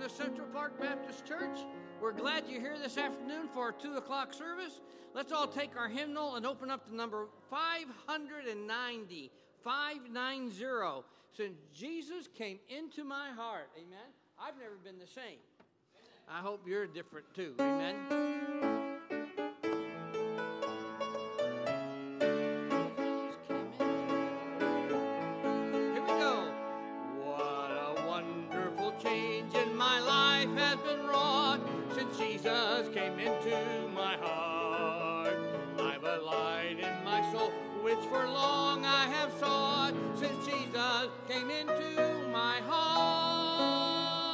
to Central Park Baptist Church. We're glad you're here this afternoon for our 2 o'clock service. Let's all take our hymnal and open up to number 590. 590. Since Jesus came into my heart. Amen. I've never been the same. I hope you're different too. Amen. Jesus came into my heart. I've a light in my soul, which for long I have sought, since Jesus came into my heart.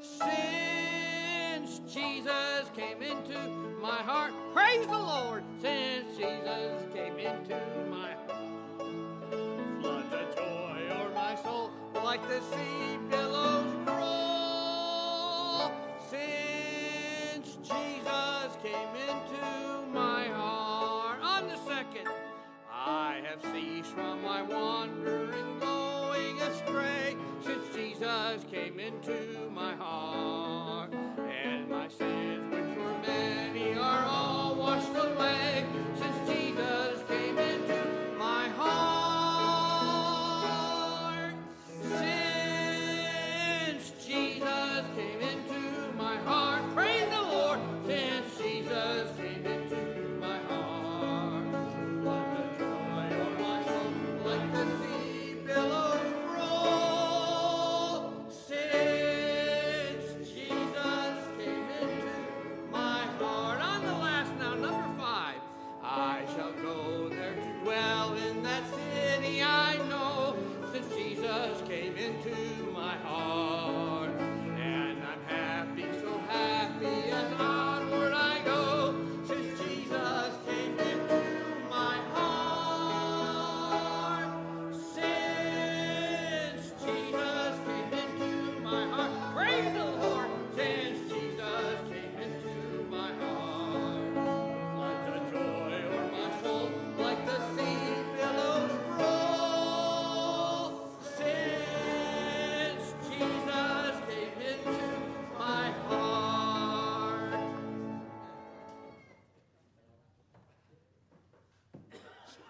Since Jesus came into my heart, praise the Lord, since Jesus came into my heart. Floods of joy o'er my soul, like the sea into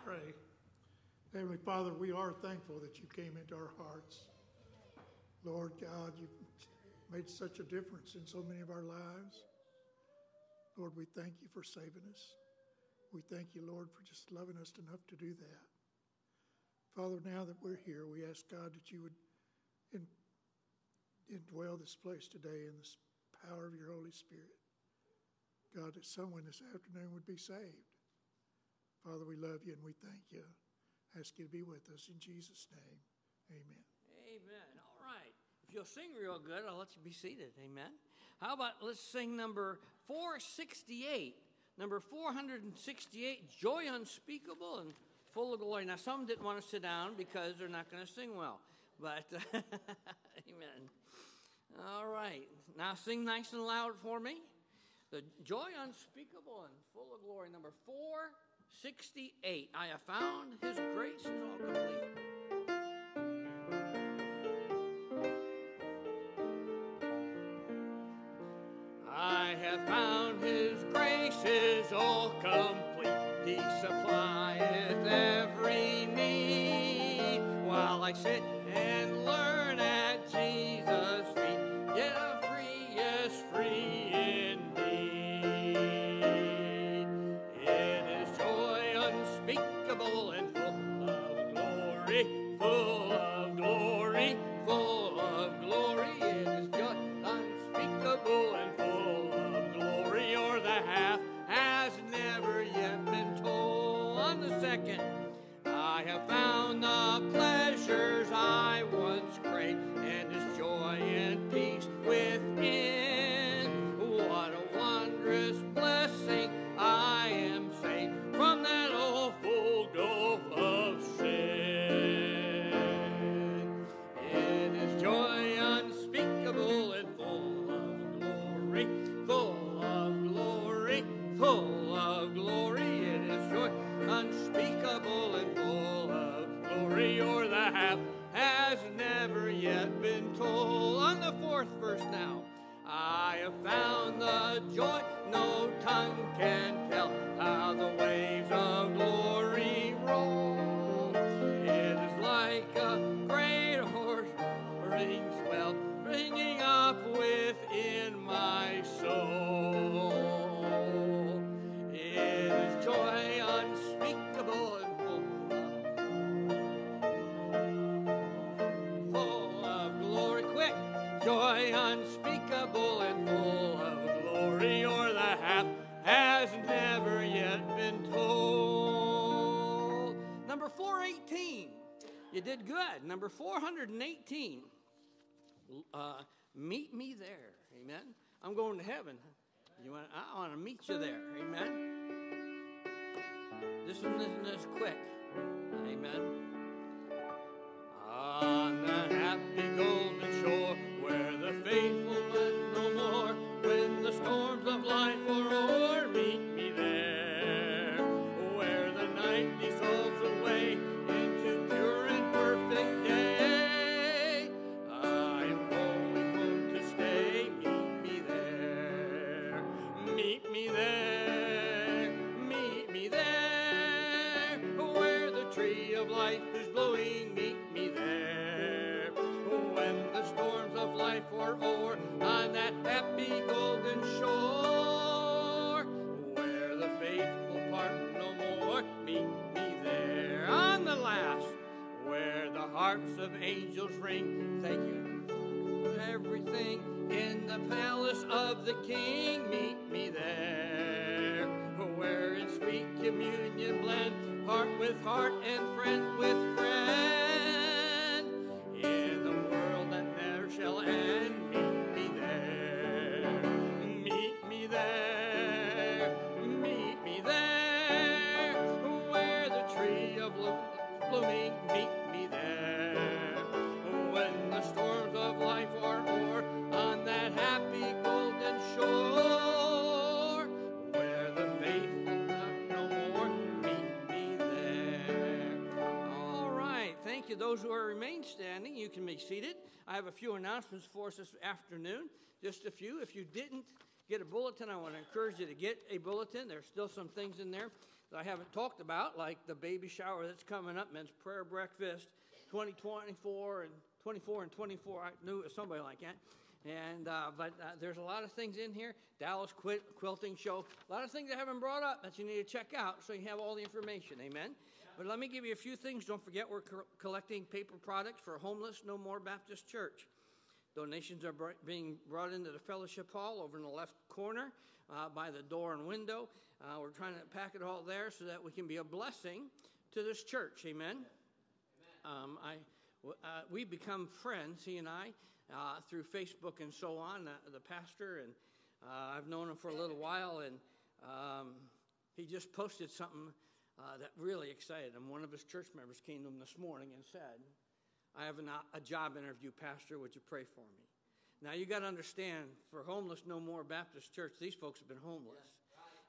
pray. Heavenly Father, we are thankful that you came into our hearts. Lord God, you've made such a difference in so many of our lives. Lord, we thank you for saving us. We thank you, Lord, for just loving us enough to do that. Father, now that we're here, we ask God that you would in, indwell this place today in the power of your Holy Spirit. God, that someone this afternoon would be saved. Father, we love you and we thank you. Ask you to be with us in Jesus' name. Amen. Amen. All right. If you'll sing real good, I'll let you be seated. Amen. How about let's sing number 468. Number 468, Joy Unspeakable and Full of Glory. Now, some didn't want to sit down because they're not going to sing well. But, amen. All right. Now, sing nice and loud for me. The Joy Unspeakable and Full of Glory, number 468. I have found His grace is all complete. I have found his grace is all complete. He supplieth every need. While I sit and learn good. Number 418. Uh, meet me there. Amen. I'm going to heaven. You want? I want to meet you there. Amen. This one isn't as quick. Amen. Those who are remain standing you can be seated i have a few announcements for us this afternoon just a few if you didn't get a bulletin i want to encourage you to get a bulletin there's still some things in there that i haven't talked about like the baby shower that's coming up men's prayer breakfast 2024 and 24 and 24. I knew it was somebody like that. And uh, but uh, there's a lot of things in here. Dallas quilting show. A lot of things I haven't brought up that you need to check out, so you have all the information. Amen. But let me give you a few things. Don't forget we're co- collecting paper products for Homeless No More Baptist Church. Donations are br- being brought into the fellowship hall over in the left corner uh, by the door and window. Uh, we're trying to pack it all there so that we can be a blessing to this church. Amen. Um, I, w- uh, we become friends, he and I, uh, through Facebook and so on. Uh, the pastor and uh, I've known him for a little while, and um, he just posted something uh, that really excited him. One of his church members came to him this morning and said, "I have an, a job interview, Pastor. Would you pray for me?" Now you got to understand, for Homeless No More Baptist Church, these folks have been homeless.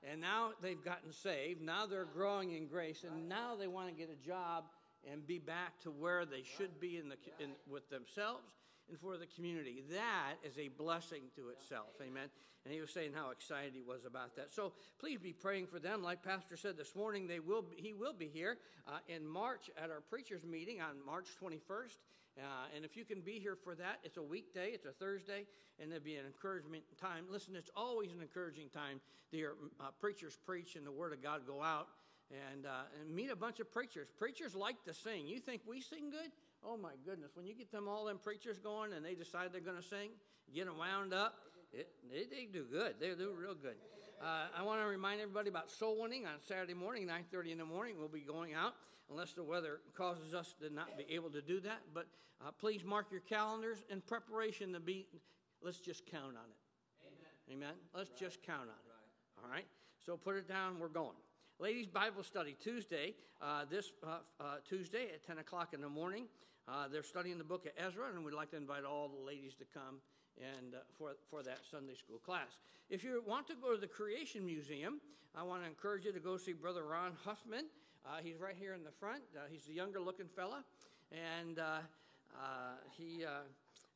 And now they've gotten saved. Now they're growing in grace, and now they want to get a job and be back to where they should be in the in, with themselves and for the community. That is a blessing to itself. Amen. And he was saying how excited he was about that. So please be praying for them. Like Pastor said this morning, they will be, he will be here uh, in March at our preachers meeting on March 21st. Uh, and if you can be here for that, it's a weekday, it's a Thursday, and there'll be an encouragement time. Listen, it's always an encouraging time to hear uh, preachers preach and the Word of God go out and, uh, and meet a bunch of preachers. Preachers like to sing. You think we sing good? Oh my goodness! When you get them all them preachers going and they decide they're going to sing, get them wound up, it, they, they do good. They do real good. Uh, I want to remind everybody about soul winning on Saturday morning, 9:30 in the morning. We'll be going out unless the weather causes us to not be able to do that. But uh, please mark your calendars in preparation to be. Let's just count on it. Amen. Amen. Let's right. just count on it. Right. All right. So put it down. We're going. Ladies Bible Study Tuesday, uh, this uh, uh, Tuesday at 10 o'clock in the morning. Uh, they're studying the book of Ezra, and we'd like to invite all the ladies to come and uh, for, for that Sunday school class. If you want to go to the Creation Museum, I want to encourage you to go see Brother Ron Huffman. Uh, he's right here in the front. he's a younger looking fella, and he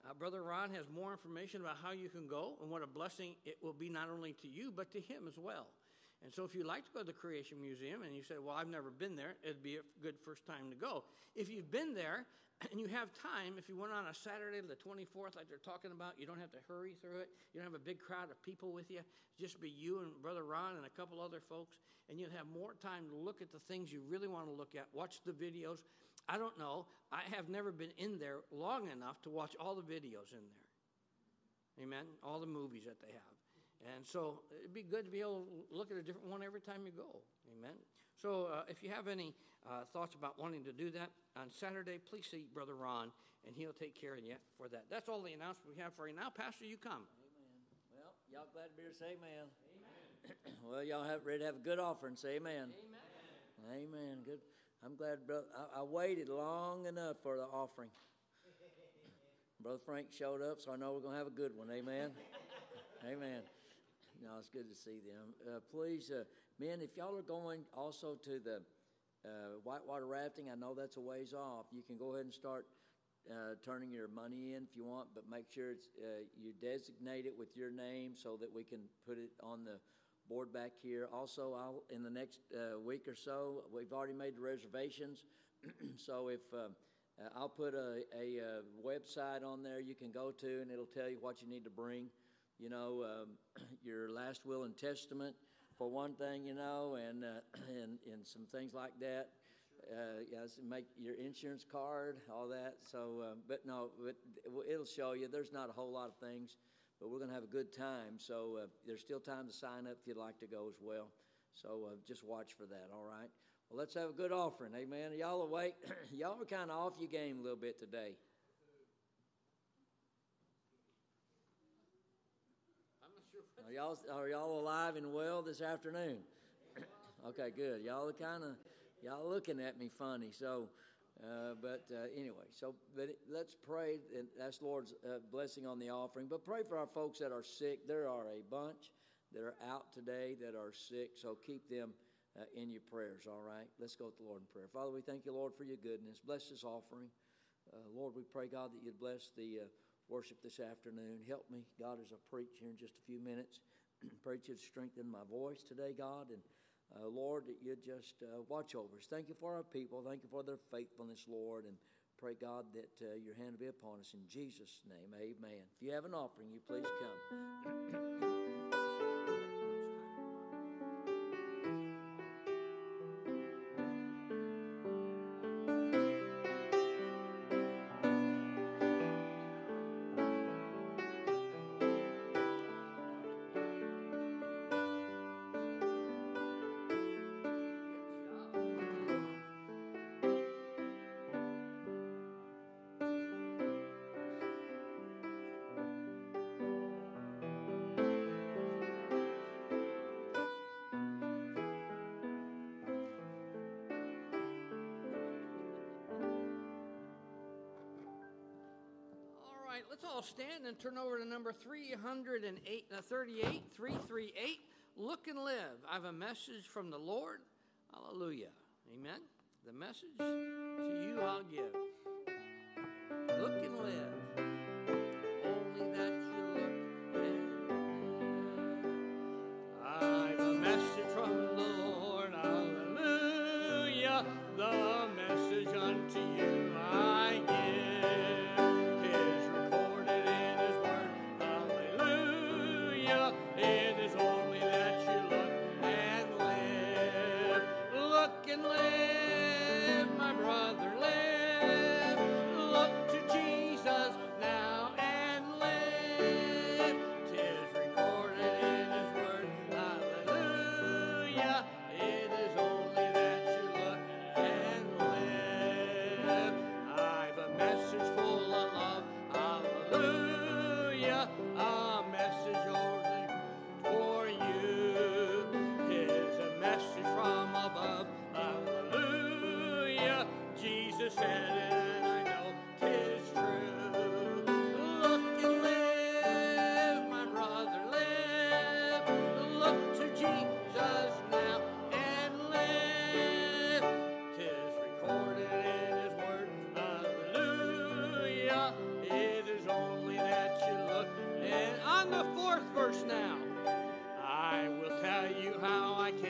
Uh, Brother Ron has more information about how you can go and what a blessing it will be not only to you, but to him as well. And so, if you'd like to go to the Creation Museum and you say, Well, I've never been there, it'd be a good first time to go. If you've been there and you have time, if you went on a Saturday, the 24th, like they're talking about, you don't have to hurry through it. You don't have a big crowd of people with you. Just be you and Brother Ron and a couple other folks, and you'll have more time to look at the things you really want to look at, watch the videos. I don't know. I have never been in there long enough to watch all the videos in there. Amen? All the movies that they have. And so it'd be good to be able to look at a different one every time you go. Amen. So uh, if you have any uh, thoughts about wanting to do that on Saturday, please see Brother Ron, and he'll take care of you for that. That's all the announcement we have for you now. Pastor, you come. Amen. Well, y'all glad to be here? Say amen. Amen. well, y'all have ready to have a good offering. Say amen. Amen. Amen. Good. I'm glad, brother. I, I waited long enough for the offering. Brother Frank showed up, so I know we're going to have a good one. Amen. amen. No, it's good to see them. Uh, please, uh, men, if y'all are going also to the uh, whitewater rafting, I know that's a ways off. You can go ahead and start uh, turning your money in if you want, but make sure it's, uh, you designate it with your name so that we can put it on the board back here. Also, I'll, in the next uh, week or so, we've already made the reservations. so if I'll put a, a, a website on there you can go to, and it'll tell you what you need to bring you know, um, your last will and testament for one thing, you know, and uh, and and some things like that. Uh, yes, make your insurance card, all that. So, uh, but no, but it'll show you. There's not a whole lot of things, but we're going to have a good time. So uh, there's still time to sign up if you'd like to go as well. So uh, just watch for that. All right. Well, let's have a good offering. Amen. Y'all awake? Y'all are kind of off your game a little bit today. Are y'all, are y'all alive and well this afternoon? okay, good. Y'all are kind of y'all looking at me funny. So, uh, but uh, anyway, so but let's pray and ask Lord's uh, blessing on the offering. But pray for our folks that are sick. There are a bunch that are out today that are sick. So keep them uh, in your prayers. All right. Let's go to the Lord in prayer. Father, we thank you, Lord, for your goodness. Bless this offering. Uh, Lord, we pray God that you'd bless the uh, worship this afternoon. Help me, God, as I preach here in just a few minutes. Pray that you'd strengthen my voice today, God, and uh, Lord, that you'd just uh, watch over us. Thank you for our people. Thank you for their faithfulness, Lord, and pray, God, that uh, your hand be upon us. In Jesus' name, amen. If you have an offering, you please come. right, let's all stand and turn over to number 338, uh, 338. Look and live. I have a message from the Lord. Hallelujah. Amen. The message to you I'll give. Look and live.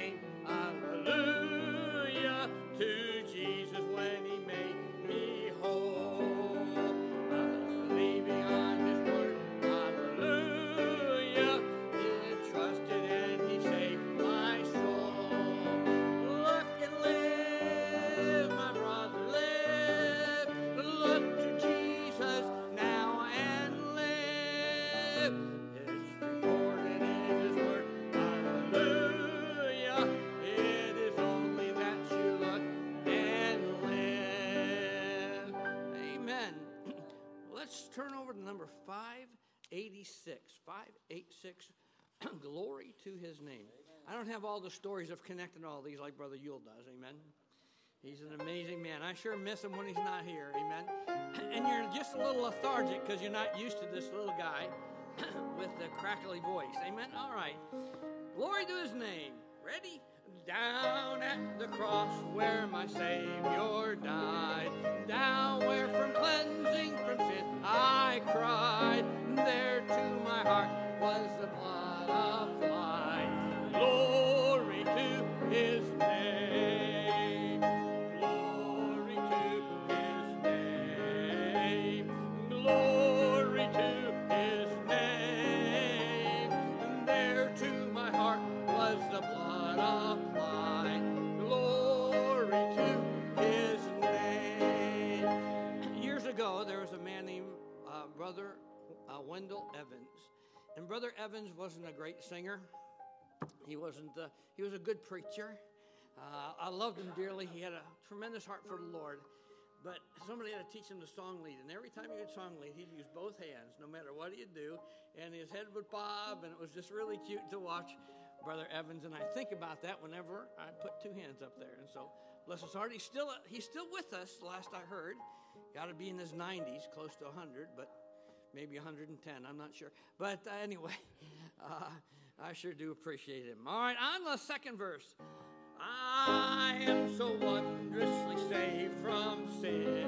sing hallelujah to 586. 586. Glory to his name. I don't have all the stories of connecting all these like Brother Yule does. Amen. He's an amazing man. I sure miss him when he's not here. Amen. And you're just a little lethargic because you're not used to this little guy with the crackly voice. Amen. All right. Glory to his name. Ready? Down at the cross where my Savior died. Down where from cleansing from sin I cried. There to my heart was the blood applied. Glory to his name. Wendell Evans. And Brother Evans wasn't a great singer. He wasn't. Uh, he was a good preacher. Uh, I loved him dearly. He had a tremendous heart for the Lord. But somebody had to teach him the song lead, and every time he would song lead, he'd use both hands, no matter what he'd do, and his head would bob, and it was just really cute to watch Brother Evans. And I think about that whenever I put two hands up there. And so, bless his heart, he's still he's still with us. Last I heard, got to be in his 90s, close to 100, but maybe 110. I'm not sure. But uh, anyway, uh, I sure do appreciate him. All right, on the second verse. I am so wondrously saved from sin.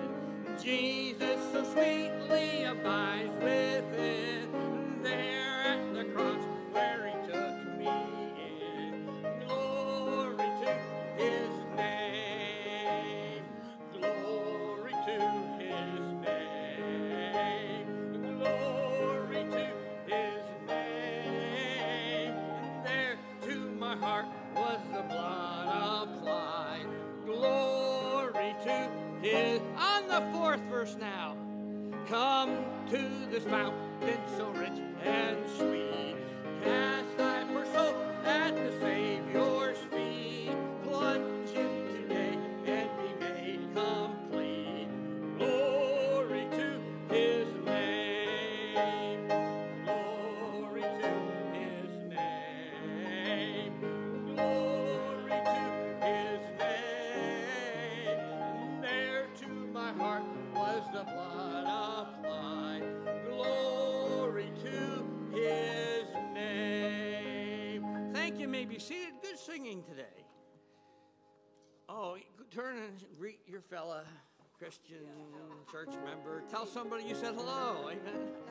Jesus so sweetly abides within. There at the cross your fella Christian church member. Tell somebody you said hello. Amen.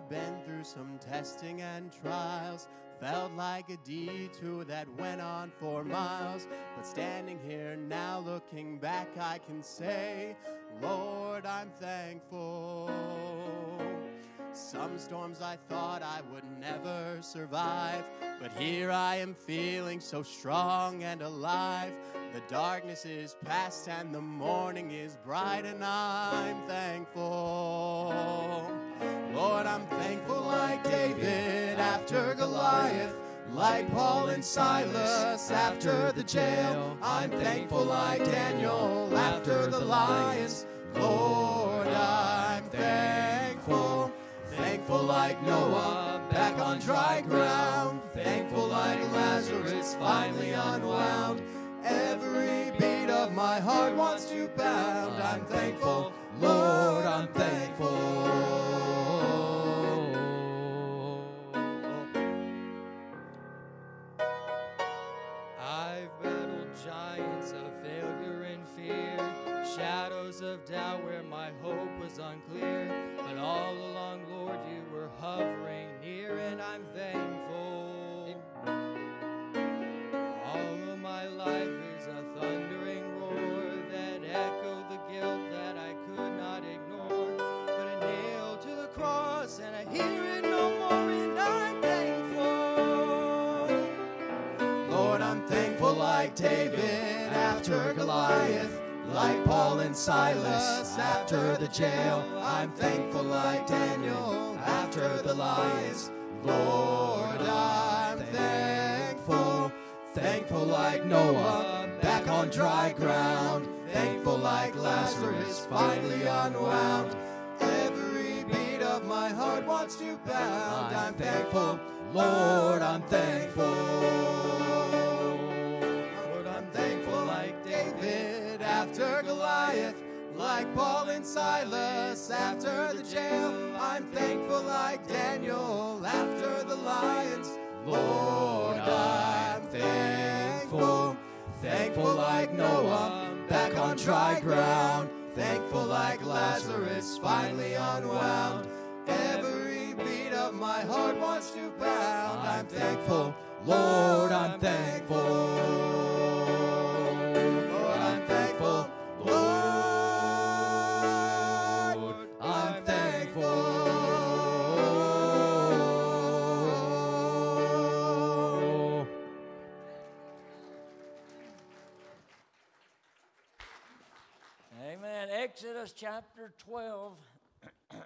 I've been through some testing and trials. Felt like a detour that went on for miles. But standing here now looking back, I can say, Lord, I'm thankful. Some storms I thought I would never survive. But here I am feeling so strong and alive. The darkness is past and the morning is bright, and I'm thankful. Lord, I'm thankful like David after Goliath, like Paul and Silas after the jail. I'm thankful like Daniel after the lions. Lord, I'm thankful. Thankful like Noah back on dry ground. Thankful like Lazarus finally unwound. Every beat of my heart wants to pound. I'm thankful, Lord, I'm thankful. unclear, but all along, Lord, you were hovering near, and I'm thankful. All of my life is a thundering roar that echoed the guilt that I could not ignore, but a nail to the cross, and I hear it no more, and I'm thankful. Lord, I'm thankful like David after Goliath like Paul and Silas after the jail. I'm thankful like Daniel after the lions. Lord, I'm thankful, thankful like Noah back on dry ground, thankful like Lazarus finally unwound. Every beat of my heart wants to bound. I'm thankful, Lord, I'm thankful. After Goliath, like Paul and Silas after the jail. I'm thankful like Daniel after the lions. Lord, I'm thankful, thankful like Noah back on dry ground, thankful like Lazarus finally unwound. Every beat of my heart wants to bound. I'm thankful, Lord, I'm thankful. Exodus chapter 12. if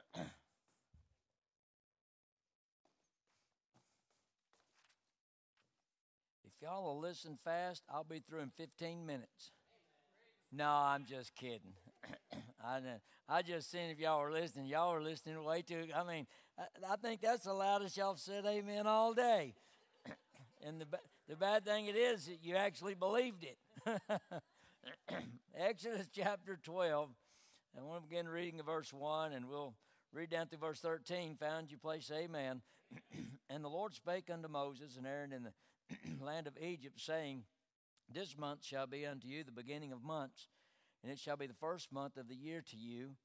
y'all will listen fast, I'll be through in 15 minutes. No, I'm just kidding. I. I just seen if y'all were listening. Y'all were listening way too. I mean, I, I think that's the loudest y'all said amen all day. and the the bad thing it is that you actually believed it. Exodus chapter 12. And we'll begin reading of verse 1, and we'll read down through verse 13. Found you place, amen. and the Lord spake unto Moses and Aaron in the land of Egypt, saying, This month shall be unto you the beginning of months, and it shall be the first month of the year to you.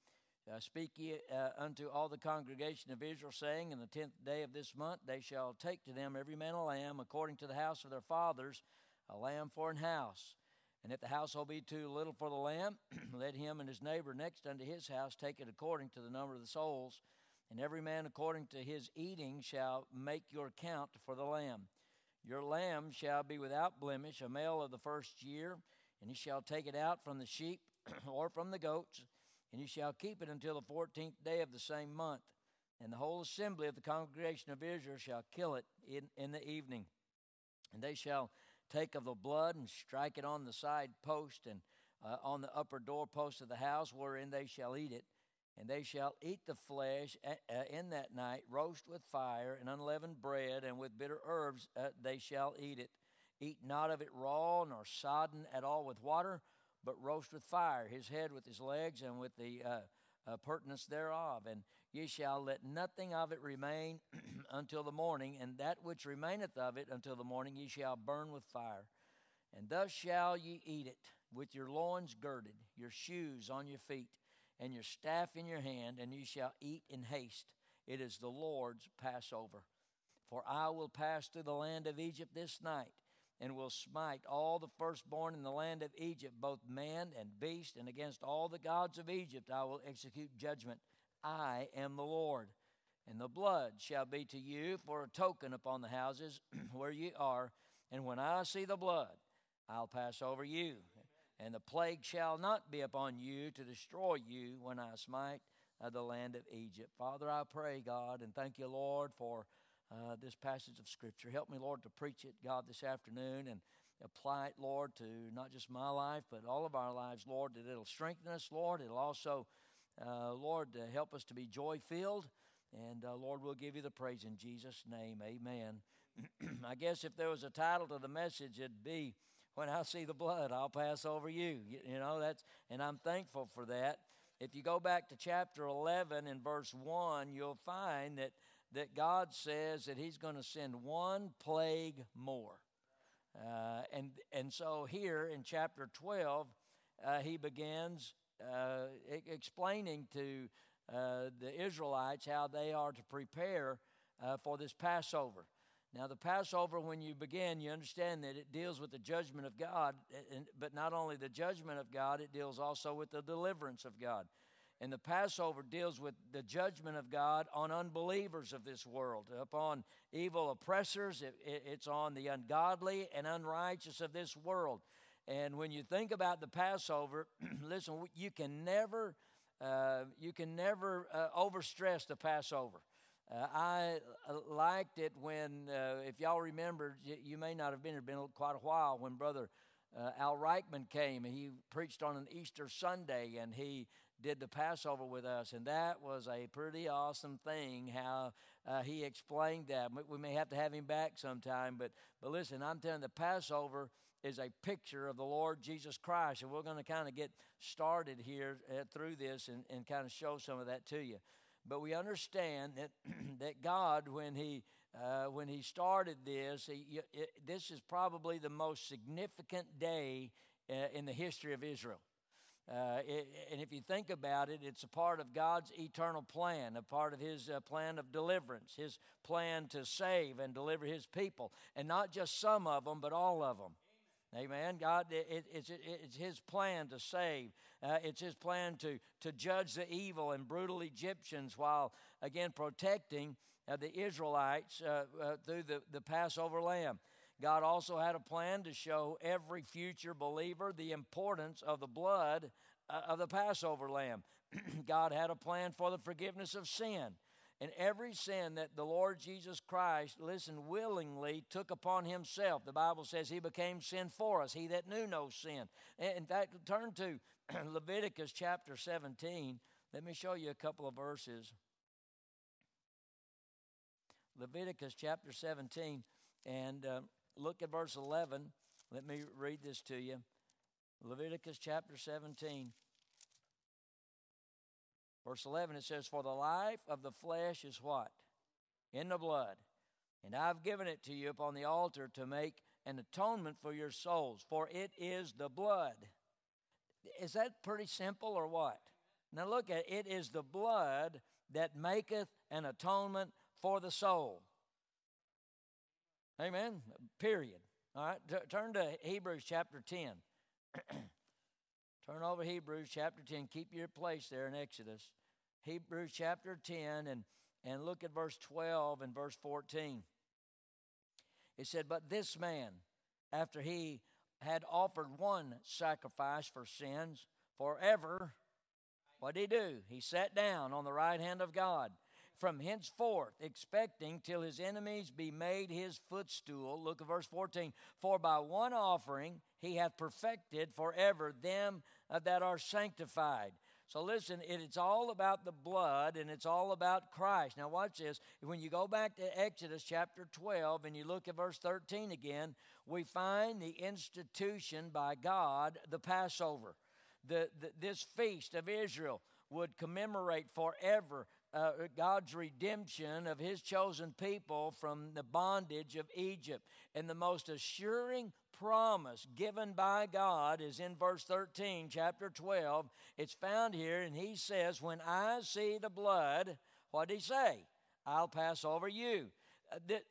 Uh, speak ye uh, unto all the congregation of Israel, saying, In the tenth day of this month they shall take to them every man a lamb according to the house of their fathers, a lamb for an house. And if the household be too little for the lamb, let him and his neighbor next unto his house take it according to the number of the souls. And every man according to his eating shall make your count for the lamb. Your lamb shall be without blemish, a male of the first year, and he shall take it out from the sheep or from the goats, and he shall keep it until the fourteenth day of the same month. And the whole assembly of the congregation of Israel shall kill it in, in the evening. And they shall take of the blood and strike it on the side post and uh, on the upper doorpost of the house wherein they shall eat it. And they shall eat the flesh uh, uh, in that night, roast with fire and unleavened bread, and with bitter herbs uh, they shall eat it. Eat not of it raw, nor sodden at all with water, but roast with fire, his head with his legs, and with the uh, uh, purtenance thereof. And ye shall let nothing of it remain until the morning, and that which remaineth of it until the morning ye shall burn with fire. And thus shall ye eat it, with your loins girded, your shoes on your feet, and your staff in your hand, and ye shall eat in haste. It is the Lord's Passover. For I will pass through the land of Egypt this night, and will smite all the firstborn in the land of Egypt, both man and beast, and against all the gods of Egypt I will execute judgment. I am the Lord. And the blood shall be to you for a token upon the houses where ye are. And when I see the blood, I'll pass over you. And the plague shall not be upon you to destroy you when I smite uh, the land of Egypt. Father, I pray, God, and thank you, Lord, for uh, this passage of Scripture. Help me, Lord, to preach it, God, this afternoon and apply it, Lord, to not just my life, but all of our lives, Lord, that it'll strengthen us, Lord. It'll also, uh, Lord, uh, help us to be joy filled. And uh, Lord, we'll give you the praise in Jesus' name. Amen. I guess if there was a title to the message, it'd be When I See the Blood, I'll Pass Over You. You, you know, that's, and I'm thankful for that. If you go back to chapter 11 and verse 1, you'll find that, that God says that He's going to send one plague more. Uh, and, and so here in chapter 12, uh, he begins uh, explaining to uh, the Israelites how they are to prepare uh, for this Passover. Now, the Passover, when you begin, you understand that it deals with the judgment of God, and, but not only the judgment of God, it deals also with the deliverance of God. And the Passover deals with the judgment of God on unbelievers of this world, upon evil oppressors. It, it, it's on the ungodly and unrighteous of this world. And when you think about the Passover, listen, you can never, uh, you can never uh, overstress the Passover. Uh, I uh, liked it when, uh, if y'all remember, you, you, may not have been here, been quite a while, when Brother uh, Al Reichman came and he preached on an Easter Sunday and he did the Passover with us, and that was a pretty awesome thing. How uh, he explained that. We may have to have him back sometime, but but listen, I'm telling you, the Passover is a picture of the Lord Jesus Christ, and we're going to kind of get started here uh, through this and, and kind of show some of that to you. But we understand that that God, when he uh, when he started this, he, it, this is probably the most significant day uh, in the history of Israel. Uh, it, and if you think about it, it's a part of God's eternal plan, a part of His uh, plan of deliverance, His plan to save and deliver His people. And not just some of them, but all of them. Amen. God, it, it's, it, it's His plan to save. Uh, it's His plan to, to judge the evil and brutal Egyptians while, again, protecting uh, the Israelites uh, uh, through the, the Passover lamb. God also had a plan to show every future believer the importance of the blood uh, of the Passover lamb. God had a plan for the forgiveness of sin. And every sin that the Lord Jesus Christ, listen, willingly took upon himself. The Bible says he became sin for us, he that knew no sin. In fact, turn to Leviticus chapter 17. Let me show you a couple of verses. Leviticus chapter 17, and uh, look at verse 11. Let me read this to you. Leviticus chapter 17. Verse 11 it says, For the life of the flesh is what? In the blood. And I've given it to you upon the altar to make an atonement for your souls, for it is the blood. Is that pretty simple or what? Now look at it, it is the blood that maketh an atonement for the soul. Amen. Period. All right. T- turn to Hebrews chapter 10. turn over Hebrews chapter 10. Keep your place there in Exodus. Hebrews chapter 10 and, and look at verse 12 and verse 14. It said, But this man, after he had offered one sacrifice for sins forever, what did he do? He sat down on the right hand of God from henceforth, expecting till his enemies be made his footstool. Look at verse 14. For by one offering he hath perfected forever them that are sanctified. So listen, it's all about the blood and it's all about Christ. Now, watch this. When you go back to Exodus chapter 12 and you look at verse 13 again, we find the institution by God, the Passover. The, the, this feast of Israel would commemorate forever uh, God's redemption of his chosen people from the bondage of Egypt. And the most assuring promise given by God is in verse 13, chapter 12. It's found here, and he says, When I see the blood, what did he say? I'll pass over you.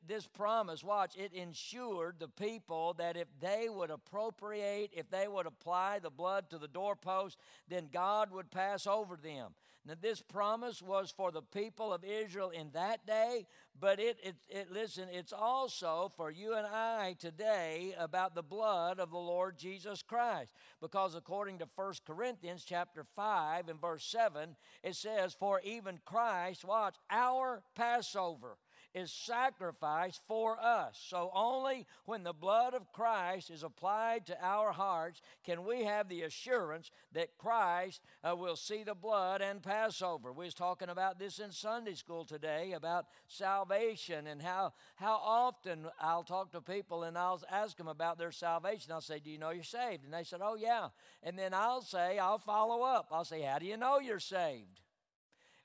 This promise, watch, it ensured the people that if they would appropriate, if they would apply the blood to the doorpost, then God would pass over them. Now, this promise was for the people of Israel in that day, but it, it, it, listen, it's also for you and I today about the blood of the Lord Jesus Christ. Because according to 1 Corinthians chapter 5 and verse 7, it says, For even Christ, watch, our Passover is sacrificed for us. So only when the blood of Christ is applied to our hearts can we have the assurance that Christ uh, will see the blood and pass over. We was talking about this in Sunday school today about salvation and how how often I'll talk to people and I'll ask them about their salvation. I'll say, "Do you know you're saved?" And they said, "Oh yeah." And then I'll say, I'll follow up. I'll say, "How do you know you're saved?"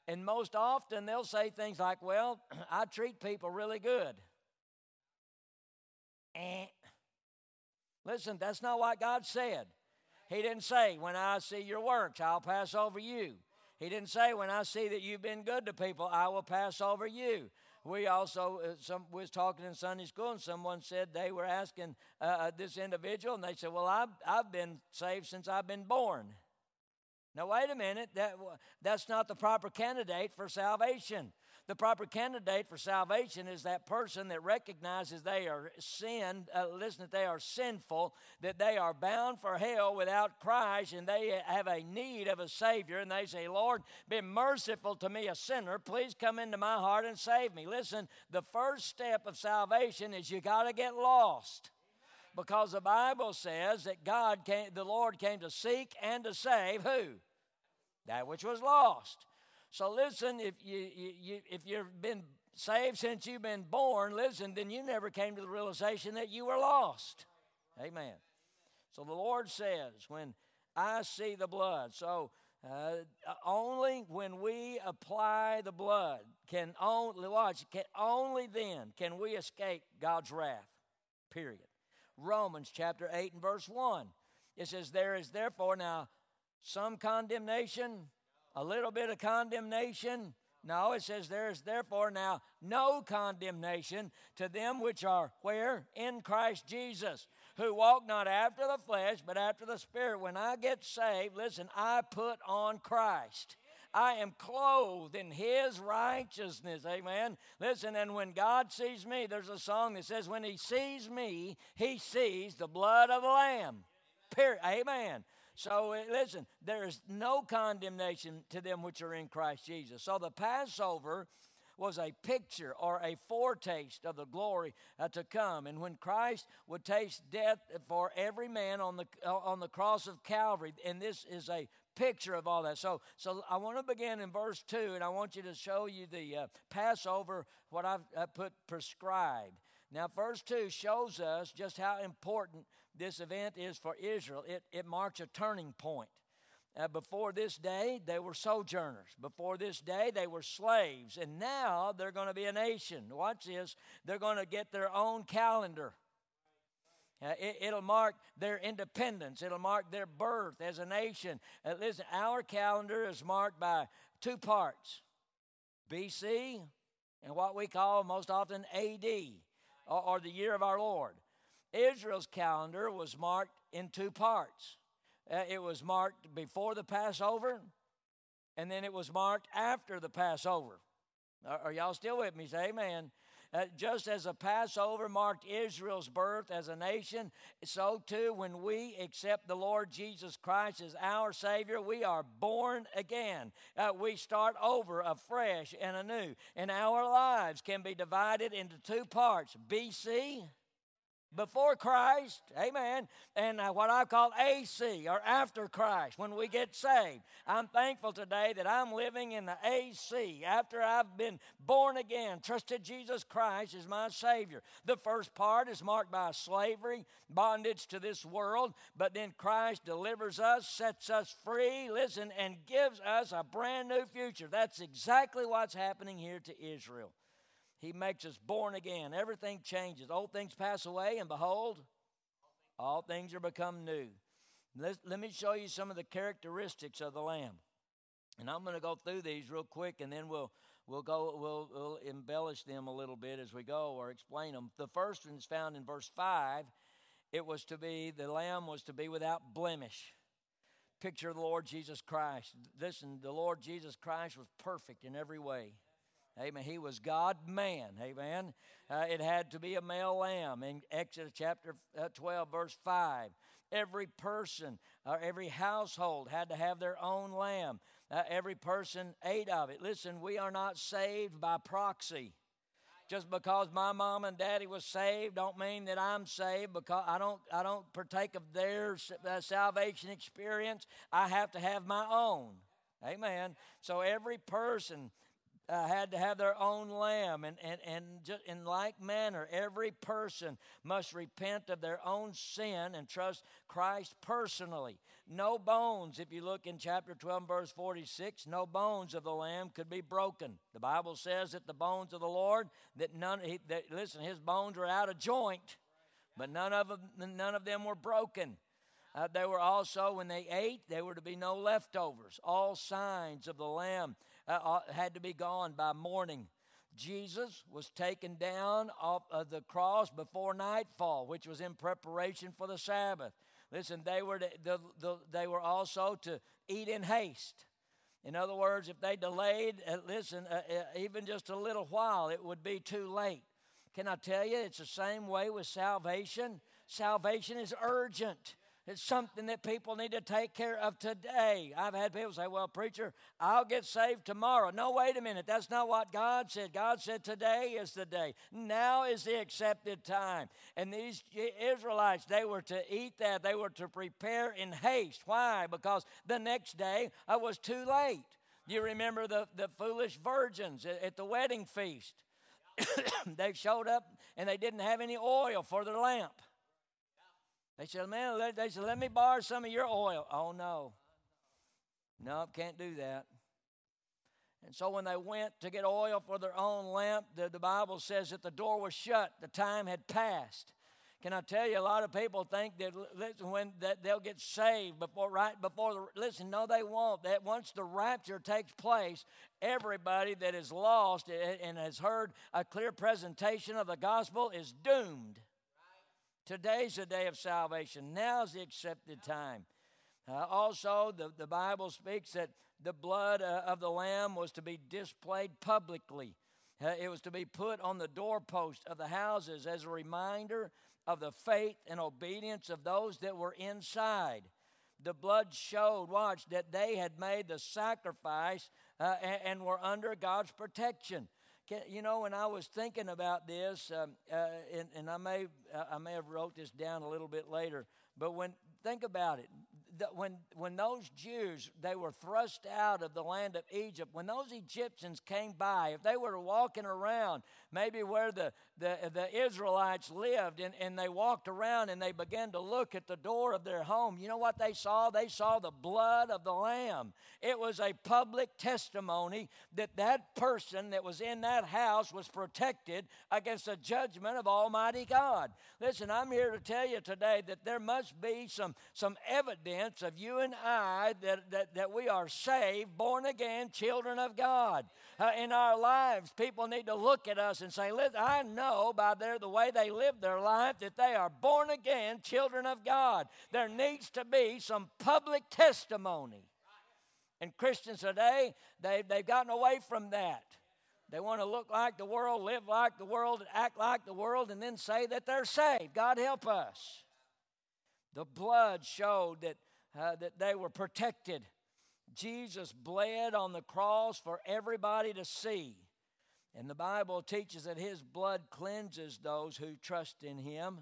And most often they'll say things like, Well, I treat people really good. Eh. Listen, that's not what God said. He didn't say, When I see your works, I'll pass over you. He didn't say, When I see that you've been good to people, I will pass over you. We also, uh, some, was talking in Sunday school, and someone said they were asking uh, uh, this individual, and they said, Well, I've, I've been saved since I've been born. Now, wait a minute. That, that's not the proper candidate for salvation. The proper candidate for salvation is that person that recognizes they are sin, uh, listen, that they are sinful, that they are bound for hell without Christ, and they have a need of a Savior, and they say, Lord, be merciful to me, a sinner. Please come into my heart and save me. Listen, the first step of salvation is you got to get lost because the Bible says that God came, the Lord came to seek and to save who? That which was lost. So listen, if you, you, you if you've been saved since you've been born, listen, then you never came to the realization that you were lost. Amen. So the Lord says, when I see the blood, so uh, only when we apply the blood can only watch can only then can we escape God's wrath. Period. Romans chapter 8 and verse 1. It says, There is therefore now some condemnation a little bit of condemnation. No, it says there is therefore now no condemnation to them which are where? In Christ Jesus, who walk not after the flesh, but after the Spirit. When I get saved, listen, I put on Christ. I am clothed in His righteousness. Amen. Listen, and when God sees me, there's a song that says, When He sees me, He sees the blood of the Lamb. Period. Amen. So listen, there is no condemnation to them which are in Christ Jesus. So the Passover was a picture or a foretaste of the glory uh, to come. And when Christ would taste death for every man on the uh, on the cross of Calvary, and this is a picture of all that. So, so I want to begin in verse two, and I want you to show you the uh, Passover, what I've uh, put prescribed. Now, verse 2 shows us just how important this event is for Israel. It, it marks a turning point. Uh, before this day, they were sojourners. Before this day, they were slaves. And now they're going to be a nation. Watch this. They're going to get their own calendar. Uh, it, will mark their independence. It'll mark their birth as a nation. Uh, listen, our calendar is marked by two parts BC and what we call most often AD or, or the year of our Lord. Israel's calendar was marked in two parts. Uh, it was marked before the Passover, and then it was marked after the Passover. Are, are y'all still with me? Say amen. Uh, just as a Passover marked Israel's birth as a nation, so too when we accept the Lord Jesus Christ as our Savior, we are born again. Uh, we start over afresh and anew. And our lives can be divided into two parts BC before Christ, amen, and uh, what I call AC or after Christ when we get saved. I'm thankful today that I'm living in the AC after I've been born again, trusted Jesus Christ as my Savior. The first part is marked by slavery, bondage to this world, but then Christ delivers us, sets us free, listen, and gives us a brand new future. That's exactly what's happening here to Israel. He makes us born again. Everything changes. Old things pass away, and behold, all things are become new. Let, let me show you some of the characteristics of the Lamb. And I'm going to go through these real quick, and then we'll we'll go we'll, we'll embellish them a little bit as we go or explain them. The first one is found in verse five. It was to be the Lamb was to be without blemish. Picture of the Lord Jesus Christ. Listen, the Lord Jesus Christ was perfect in every way. Amen. He was God man. Amen. Uh, it had to be a male lamb in Exodus chapter uh, 12, verse 5. Every person or every household had to have their own lamb. Uh, every person ate of it. Listen, we are not saved by proxy. Just because my mom and daddy was saved, don't mean that I'm saved. Because I don't, I don't partake of their uh, salvation experience. I have to have my own. Amen. So every person uh, had to have their own lamb. And, and, and just in like manner, every person must repent of their own sin and trust Christ personally. No bones, if you look in chapter 12, verse 46, no bones of the lamb could be broken. The Bible says that the bones of the Lord, that none, he, that, listen, his bones were out of joint, but none of them, none of them were broken. Uh, they were also, when they ate, there were to be no leftovers. All signs of the Lamb uh, uh, had to be gone by morning. Jesus was taken down off of the cross before nightfall, which was in preparation for the Sabbath. Listen, they were to, the, the, they were also to eat in haste. In other words, if they delayed, uh, listen, uh, uh, even just a little while, it would be too late. Can I tell you, it's the same way with salvation. Salvation is urgent. It's something that people need to take care of today. I've had people say, Well, preacher, I'll get saved tomorrow. No, wait a minute. That's not what God said. God said, Today is the day. Now is the accepted time. And these Israelites, they were to eat that. They were to prepare in haste. Why? Because the next day I was too late. You remember the, the foolish virgins at the wedding feast? they showed up and they didn't have any oil for their lamp. They said, Man, they said, let me borrow some of your oil. Oh, no. No, can't do that. And so when they went to get oil for their own lamp, the, the Bible says that the door was shut, the time had passed. Can I tell you, a lot of people think that listen, when that they'll get saved before right before the listen. No, they won't. That once the rapture takes place, everybody that is lost and has heard a clear presentation of the gospel is doomed. Today's the day of salvation. Now's the accepted time. Uh, also, the, the Bible speaks that the blood uh, of the Lamb was to be displayed publicly. Uh, it was to be put on the doorpost of the houses as a reminder of the faith and obedience of those that were inside. The blood showed, watch, that they had made the sacrifice uh, and, and were under God's protection you know, when I was thinking about this, um, uh, and, and, I may uh, I may have wrote this down a little bit later, but when think about it, when, when those Jews, they were thrust out of the land of Egypt, when those Egyptians came by, if they were walking around, maybe where the, the, the Israelites lived, and, and they walked around and they began to look at the door of their home, you know what they saw? They saw the blood of the Lamb. It was a public testimony that that person that was in that house was protected against the judgment of Almighty God. Listen, I'm here to tell you today that there must be some, some evidence evidence of you and I that, that, that we are saved, born again, children of God. Uh, in our lives, people need to look at us and say, I know by their, the way they live their life that they are born again, children of God. There needs to be some public testimony. And Christians today, they, they've gotten away from that. They want to look like the world, live like the world, act like the world, and then say that they're saved. God help us. The blood showed that uh, that they were protected. Jesus bled on the cross for everybody to see. And the Bible teaches that his blood cleanses those who trust in him.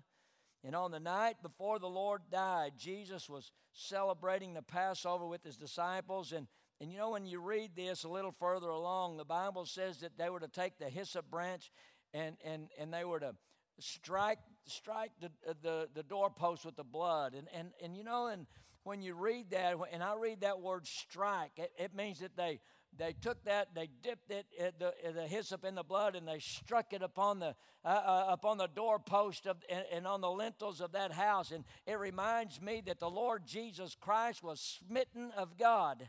And on the night before the Lord died, Jesus was celebrating the Passover with his disciples. And, and you know, when you read this a little further along, the Bible says that they were to take the hyssop branch and, and, and they were to strike, strike the, the, the doorpost with the blood. And, and, and you know, and when you read that, and I read that word strike, it, it means that they they took that, they dipped it, the, the hyssop in the blood, and they struck it upon the uh, uh, upon the doorpost of and, and, on the lintels of that house. And it reminds me that the Lord Jesus Christ was smitten of God.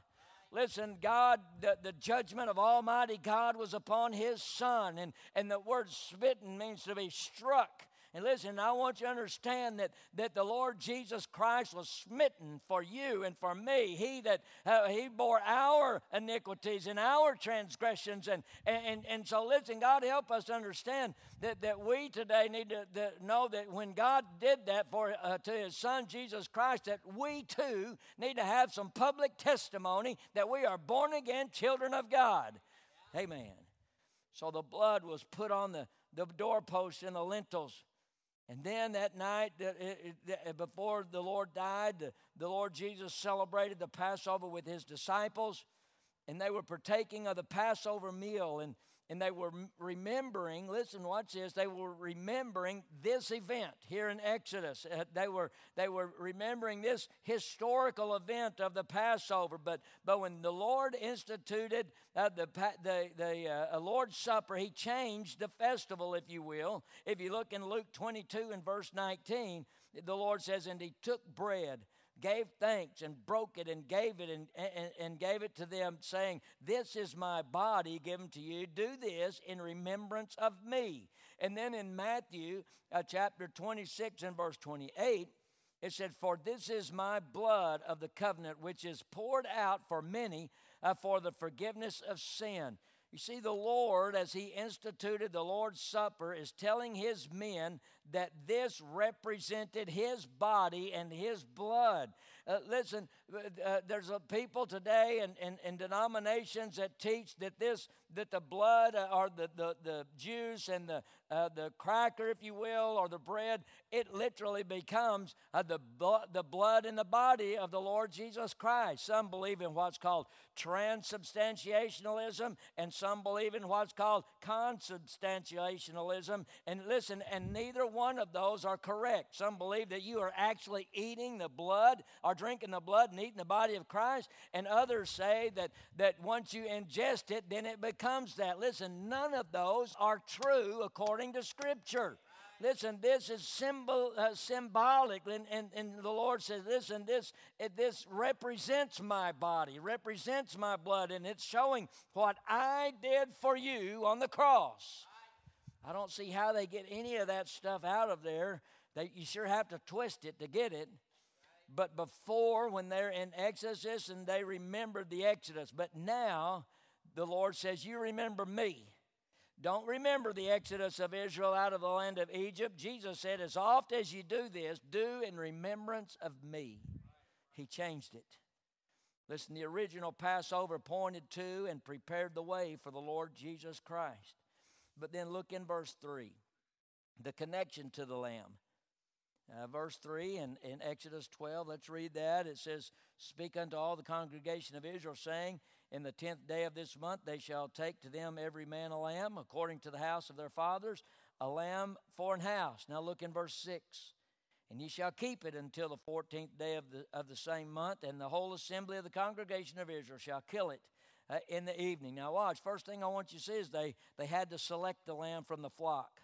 Listen, God, the, the judgment of Almighty God was upon His Son, and and the word smitten means to be struck. And listen, I want you to understand that, that the Lord Jesus Christ was smitten for you and for me. He that uh, he bore our iniquities and our transgressions. And, and, and so listen, God help us understand that, that we today need to, know that when God did that for uh, to his son Jesus Christ, that we too need to have some public testimony that we are born again children of God. Amen. So the blood was put on the, the doorposts and the lintels and then that night, uh, before the Lord died, the Lord Jesus celebrated the Passover with his disciples, and they were partaking of the Passover meal. And and they were remembering, listen, watch this, they were remembering this event here in Exodus. Uh, they, were, they were remembering this historical event of the Passover. But, but when the Lord instituted uh, the, the, the uh, Lord's Supper, He changed the festival, if you will. If you look in Luke 22 and verse 19, the Lord says, And He took bread gave thanks and broke it and gave it and, and, and, gave it to them, saying, This is my body given to you. Do this in remembrance of me. And then in Matthew uh, chapter 26 and verse 28, It said, For this is my blood of the covenant, which is poured out for many uh, for the forgiveness of sin. You see, the Lord, as He instituted the Lord's Supper, is telling His men that this represented His body and His blood. Uh, listen, uh, uh there's a people today and in, in, in, denominations that teach that this that the blood uh, or the, the, the juice and the, uh, the cracker, if you will, or the bread, it literally becomes uh, the, the blood and the body of the Lord Jesus Christ. Some believe in what's called transubstantiationalism, and some believe in what's called consubstantiationalism. And listen, and neither one of those are correct. Some believe that you are actually eating the blood or drinking the blood and eating the body of Christ, and others say that, that once you ingest it, then it becomes that. Listen, none of those are true according to Scripture. Listen, this is symbol, uh, symbolic, and, and, and the Lord says, "Listen, this this represents my body, represents my blood, and it's showing what I did for you on the cross." I don't see how they get any of that stuff out of there. That you sure have to twist it to get it. But before, when they're in Exodus and they remembered the Exodus, but now the Lord says, You remember me. Don't remember the exodus of Israel out of the land of Egypt. Jesus said, As oft as you do this, do in remembrance of me. He changed it. Listen, the original Passover pointed to and prepared the way for the Lord Jesus Christ. But then look in verse 3 the connection to the Lamb. Uh, verse 3 in, in Exodus 12, let's read that. It says, Speak unto all the congregation of Israel, saying, in the tenth day of this month they shall take to them every man a lamb, according to the house of their fathers, a lamb for an house. Now look in verse 6. And ye shall keep it until the fourteenth day of the, of the same month, and the whole assembly of the congregation of Israel shall kill it uh, in the evening. Now, watch. First thing I want you to see is they, they had to select the lamb from the flock,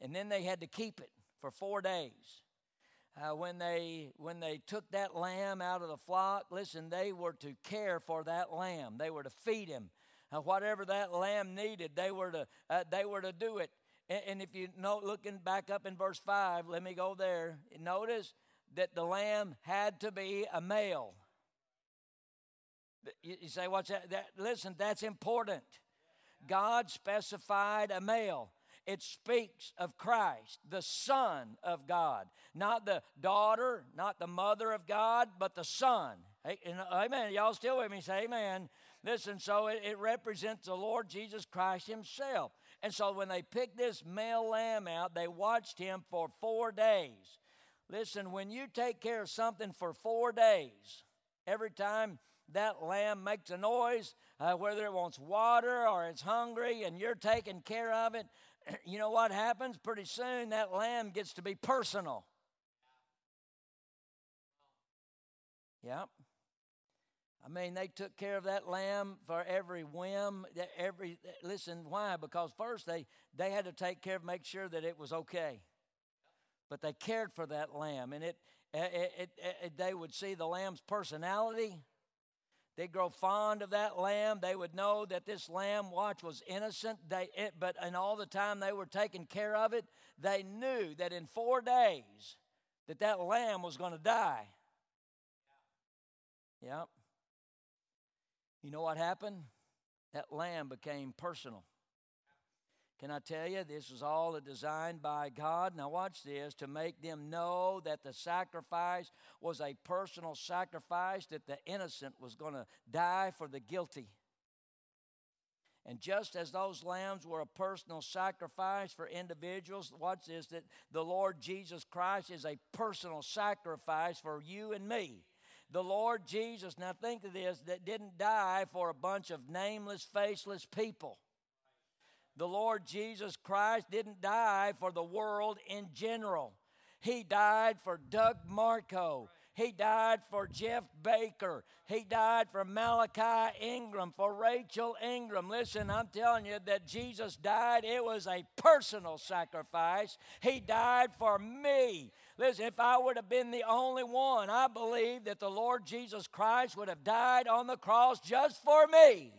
and then they had to keep it for four days. Uh, when they when they took that lamb out of the flock listen they were to care for that lamb. They were to feed him. Uh, whatever that lamb needed they were to uh, they were to do it. And, and, if you know looking back up in verse 5 let me go there. Notice that the lamb had to be a male you, say what's that? that listen that's important god specified a male it speaks of Christ, the Son of God, not the daughter, not the mother of God, but the Son. Amen. Y'all still with me? Say amen. Listen, so it, it represents the Lord Jesus Christ Himself. And so when they picked this male lamb out, they watched him for four days. Listen, when you take care of something for four days, every time that lamb makes a noise, uh, whether it wants water or it's hungry, and you're taking care of it, you know what happens? Pretty soon that lamb gets to be personal. Yep. I mean, they took care of that lamb for every whim. Every listen, why? Because first they they had to take care of, make sure that it was okay. But they cared for that lamb, and it, it, it, it they would see the lamb's personality. They'd grow fond of that lamb. They would know that this lamb watch was innocent. They, it, but in all the time they were taking care of it, they knew that in four days that that lamb was going to die. Yep. You know what happened? That lamb became personal. Can I tell you, this was all designed by God? Now, watch this to make them know that the sacrifice was a personal sacrifice, that the innocent was going to die for the guilty. And just as those lambs were a personal sacrifice for individuals, watch this that the Lord Jesus Christ is a personal sacrifice for you and me. The Lord Jesus, now think of this, that didn't die for a bunch of nameless, faceless people. The Lord Jesus Christ didn't die for the world in general. He died for Doug Marco. He died for Jeff Baker. He died for Malachi Ingram, for Rachel Ingram. Listen, I'm telling you that Jesus died. It was a personal sacrifice. He died for me. Listen, if I would have been the only one, I believe that the Lord Jesus Christ would have died on the cross just for me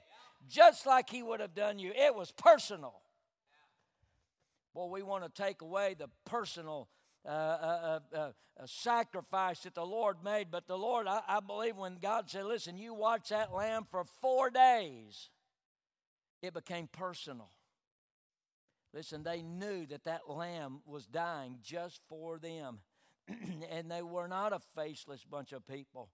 just like he would have done you. It was personal. Well, we want to take away the personal uh, uh, uh, uh, sacrifice that the Lord made. But the Lord, I, I believe when God said, Listen, you watch that lamb for four days, it became personal. Listen, they knew that that lamb was dying just for them. and they were not a faceless bunch of people.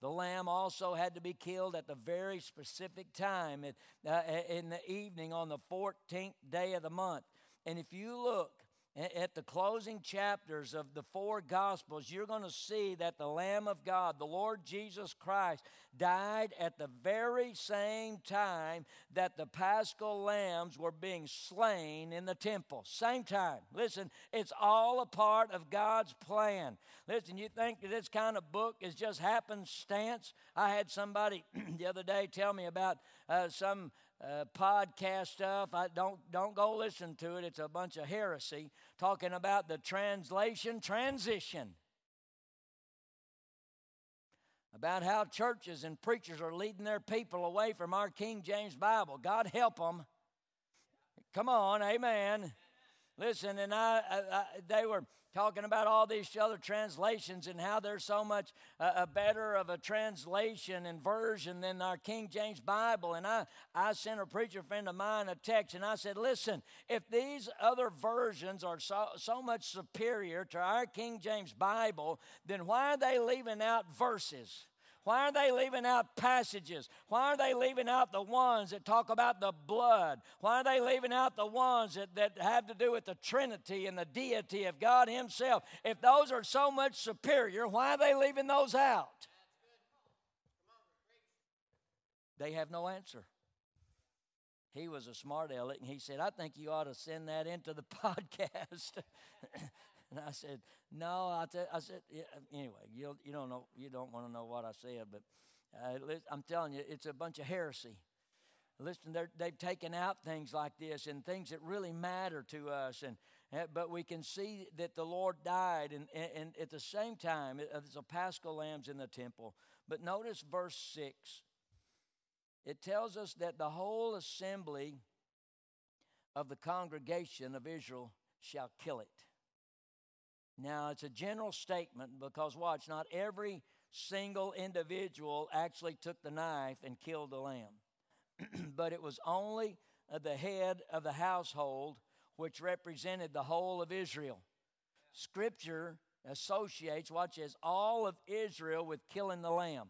The lamb also had to be killed at the very specific time uh, in the evening on the 14th day of the month. And if you look at the closing chapters of the four Gospels, you're going to see that the Lamb of God, the Lord Jesus Christ, died at the very same time that the paschal lambs were being slain in the temple. Same time. Listen, it's all a part of God's plan. Listen, you think that this kind of book is just happenstance? I had somebody the other day tell me about uh, some uh, podcast stuff. I don't don't go listen to it. It's a bunch of heresy talking about the translation transition. About how churches and preachers are leading their people away from our King James Bible. God help them. Come on, amen. Listen, and I, I, I they were talking about all these other translations and how there's so much uh, a better of a translation and version than our King James Bible. And I, I sent a preacher friend of mine a text and I said, listen, if these other versions are so, so much superior to our King James Bible, then why are they leaving out verses? Why are they leaving out passages? Why are they leaving out the ones that talk about the blood? Why are they leaving out the ones that, that have to do with the Trinity and the deity of God Himself? If those are so much superior, why are they leaving those out? They have no answer. He was a smart aleck, and he said, I think you ought to send that into the podcast. And I said, no. I, t- I said, yeah. anyway, you, you don't know, you don't want to know what I said, but uh, I'm telling you, it's a bunch of heresy. Listen, they've taken out things like this and things that really matter to us, and uh, but we can see that the Lord died, and, and, and at the same time, there's a paschal lambs in the temple. But notice verse six. It tells us that the whole assembly of the congregation of Israel shall kill it. Now, it's a general statement because, watch, not every single individual actually took the knife and killed the lamb, but it was only uh, the head of the household which represented the whole of Israel. Scripture associates, watch as all of Israel with killing the lamb.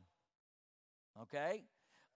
Okay?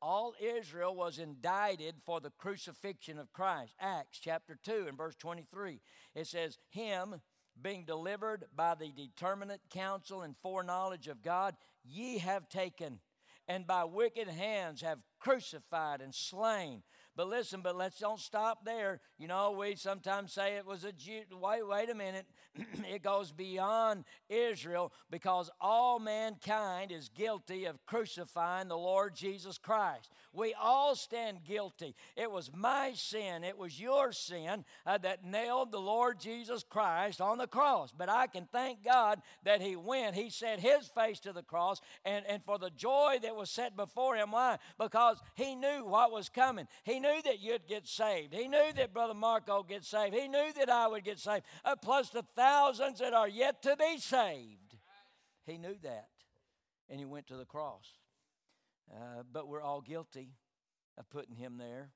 All Israel was indicted for the crucifixion of Christ. Acts chapter 2 and verse 23. It says, Him being delivered by the determinate counsel and foreknowledge of God, ye have taken, and by wicked hands have crucified and slain. But listen, but let's don't stop there. You know, we sometimes say it was a Jew. Wait, wait a minute. it goes beyond Israel because all mankind is guilty of crucifying the Lord Jesus Christ. We all stand guilty. It was my sin, it was your sin uh, that nailed the Lord Jesus Christ on the cross. But I can thank God that He went. He set His face to the cross, and, and for the joy that was set before Him. Why? Because He knew what was coming. He knew that you'd get saved. He knew that Brother Marco would get saved. He knew that I would get saved, uh, plus the thousands that are yet to be saved. He knew that, and He went to the cross. Uh, but we're all guilty of putting him there.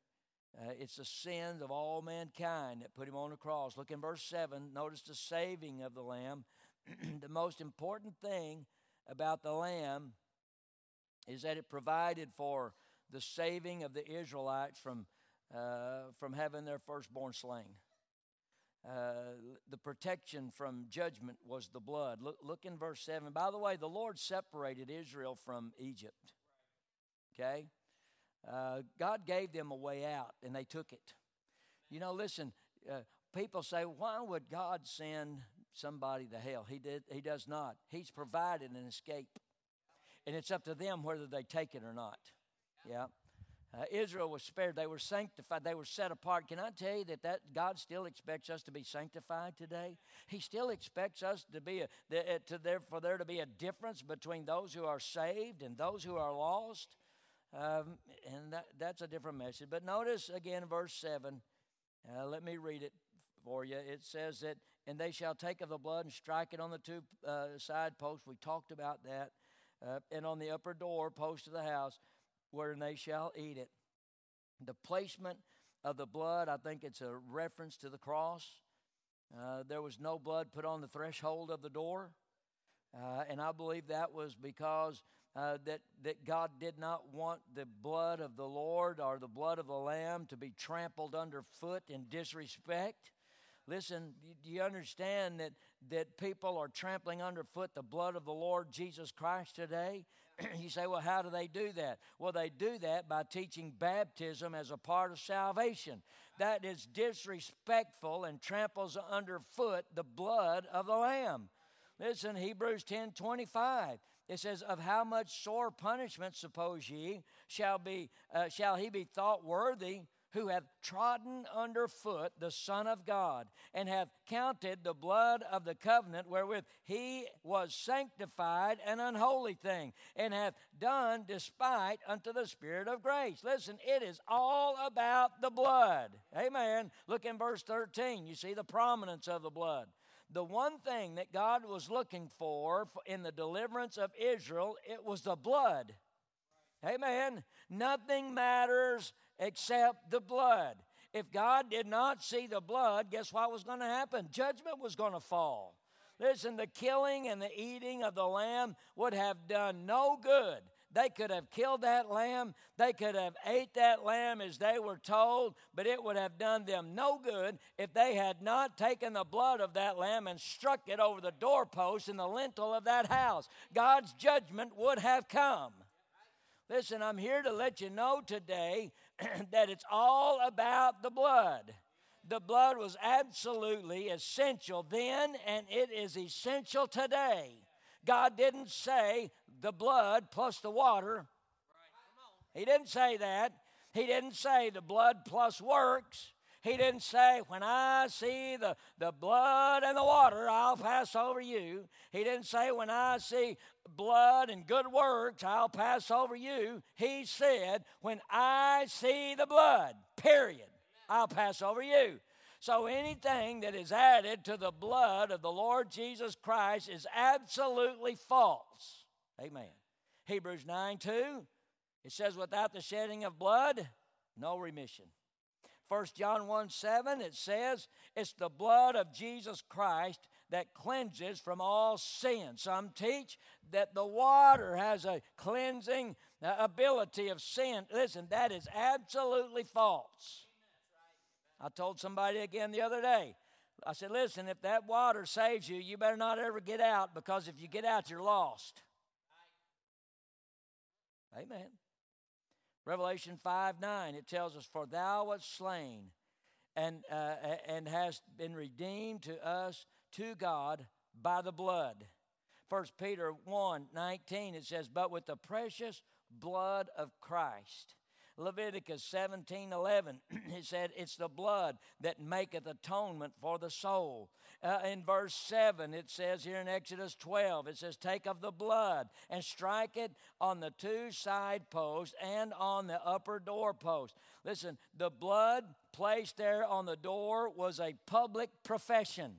Uh, it's the sins of all mankind that put him on the cross. Look in verse 7. Notice the saving of the Lamb. the most important thing about the Lamb is that it provided for the saving of the Israelites from, uh, from having their firstborn slain. Uh, the protection from judgment was the blood. Look, look in verse 7. By the way, the Lord separated Israel from Egypt. Okay? Uh, God gave them a way out, and they took it. You know, listen, uh, people say, why would God send somebody to hell? He, did, he does not. He's provided an escape. And it's up to them whether they take it or not. Yeah. Uh, Israel was spared. They were sanctified. They were set apart. Can I tell you that, that God still expects us to be sanctified today? He still expects us to be a, to there, for there to be a difference between those who are saved and those who are lost. Um, and that, that's a different message. But notice again, verse 7. Uh, let me read it for you. It says that and they shall take of the blood and strike it on the two uh, side posts. We talked about that. Uh, and on the upper door post of the house, wherein they shall eat it. The placement of the blood, I think it's a reference to the cross. Uh, there was no blood put on the threshold of the door. Uh, and I believe that was because uh, that, that God did not want the blood of the Lord or the blood of the Lamb to be trampled underfoot in disrespect. Listen, do you understand that, that people are trampling underfoot the blood of the Lord Jesus Christ today? you say, well, how do they do that? Well, they do that by teaching baptism as a part of salvation. That is disrespectful and tramples underfoot the blood of the Lamb. Listen, Hebrews 10 25. It says, Of how much sore punishment, suppose ye, shall, be, uh, shall he be thought worthy who have trodden under foot the Son of God, and have counted the blood of the covenant wherewith he was sanctified an unholy thing, and have done despite unto the Spirit of grace. Listen, it is all about the blood. Amen. Look in verse 13. You see the prominence of the blood. The one thing that God was looking for in the deliverance of Israel, it was the blood. Amen. Nothing matters except the blood. If God did not see the blood, guess what was going to happen? Judgment was going to fall. Listen, the killing and the eating of the lamb would have done no good. They could have killed that lamb, they could have ate that lamb as they were told, but it would have done them no good if they had not taken the blood of that lamb and struck it over the doorpost and the lintel of that house. God's judgment would have come. Listen, I'm here to let you know today that it's all about the blood. The blood was absolutely essential then, and it is essential today. God didn't say the blood plus the water. He didn't say that. He didn't say the blood plus works. He didn't say, when I see the, the blood and the water, I'll pass over you. He didn't say, when I see blood and good works, I'll pass over you. He said, when I see the blood, period, I'll pass over you. So anything that is added to the blood of the Lord Jesus Christ is absolutely false. Amen. Hebrews 9 2, it says, without the shedding of blood, no remission. 1 John 1 7, it says, it's the blood of Jesus Christ that cleanses from all sin. Some teach that the water has a cleansing uh, ability of sin. Listen, that is absolutely false. I told somebody again the other day, I said, listen, if that water saves you, you better not ever get out because if you get out, you're lost. Amen. Revelation 5 9, it tells us, For thou wast slain and, uh, and hast been redeemed to us, to God, by the blood. 1 Peter 1 19, it says, But with the precious blood of Christ. Leviticus 17 11, it said, It's the blood that maketh atonement for the soul. Uh, in verse 7, it says here in Exodus 12, it says, Take of the blood and strike it on the two side posts and on the upper door post. Listen, the blood placed there on the door was a public profession.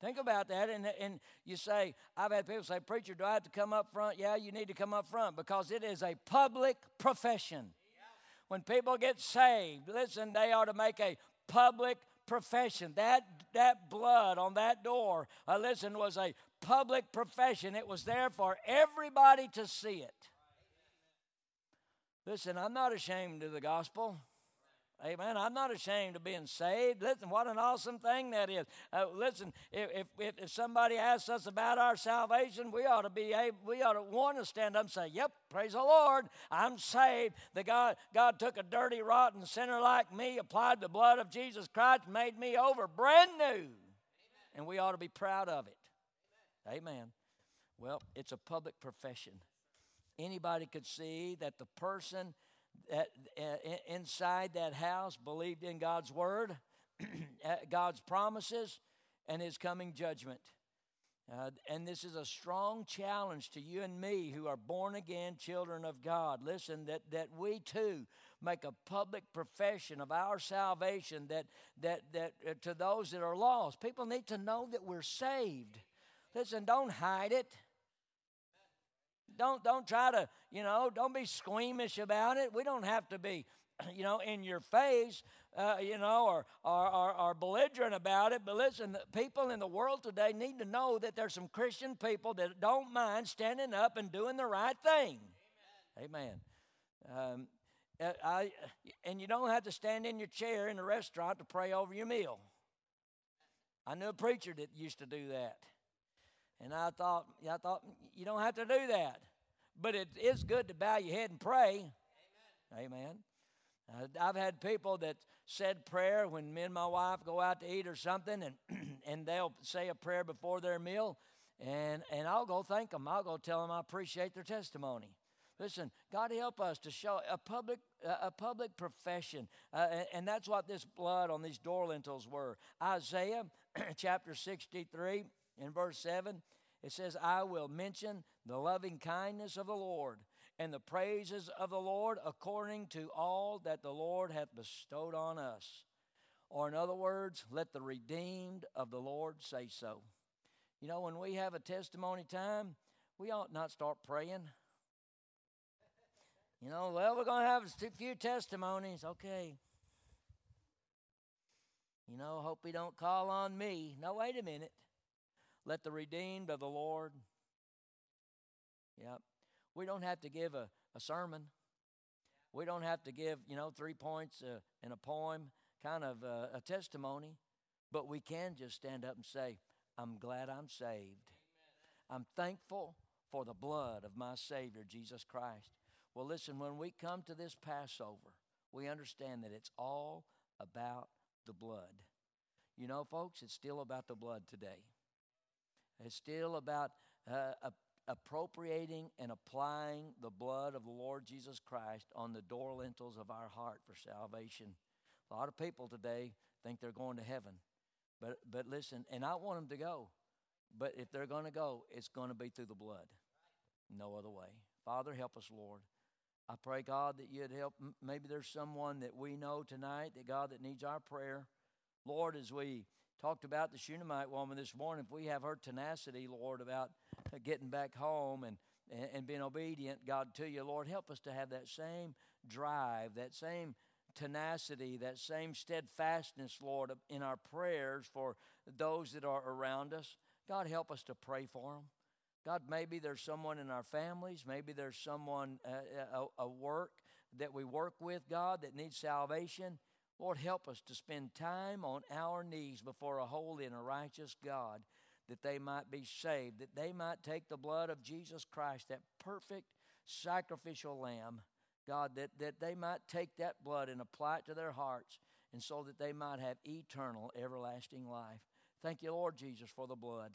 Think about that. And, and you say, I've had people say, Preacher, do I have to come up front? Yeah, you need to come up front because it is a public profession. When people get saved, listen, they ought to make a public profession. That, that blood on that door, uh, listen, was a public profession. It was there for everybody to see it. Listen, I'm not ashamed of the gospel. Amen. I'm not ashamed of being saved. Listen, what an awesome thing that is. Uh, listen, if, if, if somebody asks us about our salvation, we ought to be able, we ought to want to stand up and say, "Yep, praise the Lord, I'm saved." The God God took a dirty, rotten sinner like me, applied the blood of Jesus Christ, made me over, brand new, Amen. and we ought to be proud of it. Amen. Amen. Well, it's a public profession. Anybody could see that the person that, uh, inside that house believed in God's word, God's promises, and his coming judgment. Uh, and this is a strong challenge to you and me who are born again children of God. Listen, that, that we too make a public profession of our salvation that, that, that uh, to those that are lost. People need to know that we're saved. Listen, don't hide it. Don't, don't try to, you know, don't be squeamish about it. We don't have to be, you know, in your face, uh, you know, or, or, or, or belligerent about it. But listen, people in the world today need to know that there's some Christian people that don't mind standing up and doing the right thing. Amen. Amen. Um, uh, I, and you don't have to stand in your chair in a restaurant to pray over your meal. I knew a preacher that used to do that. And I thought, I thought you don't have to do that. But it is good to bow your head and pray. Amen. Amen. I've had people that said prayer when me and my wife go out to eat or something, and and they'll say a prayer before their meal, and and I'll go thank them. I'll go tell them I appreciate their testimony. Listen, God help us to show a public a public profession, uh, and that's what this blood on these door lintels were. Isaiah chapter sixty three in verse seven, it says, "I will mention the loving kindness of the Lord." and the praises of the Lord according to all that the Lord hath bestowed on us. Or, in other words, let the redeemed of the Lord say so. You know, when we have a testimony time, we ought not start praying. You know, well, we're going to have a few testimonies. Okay. You know, hope he don't call on me. No, wait a minute. Let the redeemed of the Lord. Yep. We don't have to give a, a sermon. We don't have to give, you know, three points uh, in a poem, kind of uh, a testimony, but we can just stand up and say, I'm glad I'm saved. I'm thankful for the blood of my Savior, Jesus Christ. Well, listen, when we come to this Passover, we understand that it's all about the blood. You know, folks, it's still about the blood today. It's still about uh, a appropriating and applying the blood of the Lord Jesus Christ on the door lintels of our heart for salvation. A lot of people today think they're going to heaven. But, but listen, and I want them to go. But if they're going to go, it's going to be through the blood. No other way. Father, help us, Lord. I pray, God, that you'd help. Maybe there's someone that we know tonight, that God, that needs our prayer. Lord, as we talked about the Shunammite woman this morning, if we have her tenacity, Lord, about getting back home and, and, being obedient, God, to you, Lord, help us to have that same drive, that same tenacity, that same steadfastness, Lord, in our prayers for those that are around us. God, help us to pray for them. God, maybe there's someone in our families, maybe there's someone uh, a, a work that we work with, God, that needs salvation. Lord, help us to spend time on our knees before a holy and a righteous God that they might be saved, that they might take the blood of Jesus Christ, that perfect sacrificial lamb, God, that, that they might take that blood and apply it to their hearts, and so that they might have eternal, everlasting life. Thank you, Lord Jesus, for the blood.